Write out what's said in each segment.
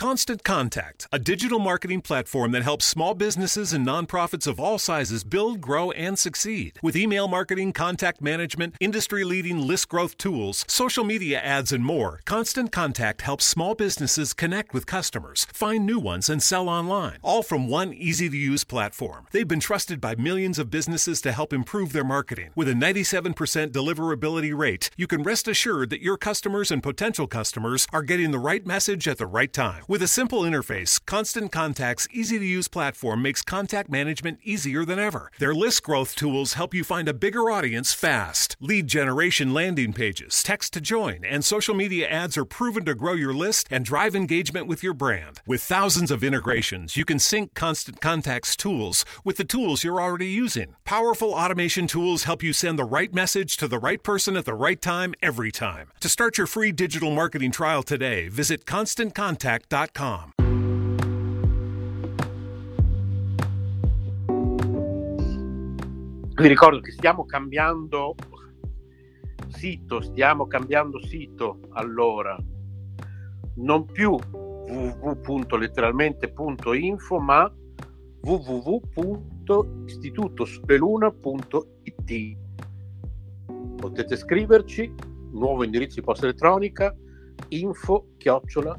Constant Contact, a digital marketing platform that helps small businesses and nonprofits of all sizes build, grow, and succeed. With email marketing, contact management, industry leading list growth tools, social media ads, and more, Constant Contact helps small businesses connect with customers, find new ones, and sell online, all from one easy to use platform. They've been trusted by millions of businesses to help improve their marketing. With a 97% deliverability rate, you can rest assured that your customers and potential customers are getting the right message at the right time. With a simple interface, Constant Contact's easy to use platform makes contact management easier than ever. Their list growth tools help you find a bigger audience fast. Lead generation landing pages, text to join, and social media ads are proven to grow your list and drive engagement with your brand. With thousands of integrations, you can sync Constant Contact's tools with the tools you're already using. Powerful automation tools help you send the right message to the right person at the right time every time. To start your free digital marketing trial today, visit constantcontact.com. Vi ricordo che stiamo cambiando sito, stiamo cambiando sito allora, non più www.letteralmente.info ma www.istitutosoleluna.it potete scriverci nuovo indirizzo di posta elettronica info chiocciola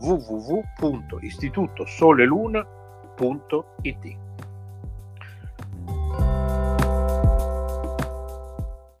www.istitutosoleluna.it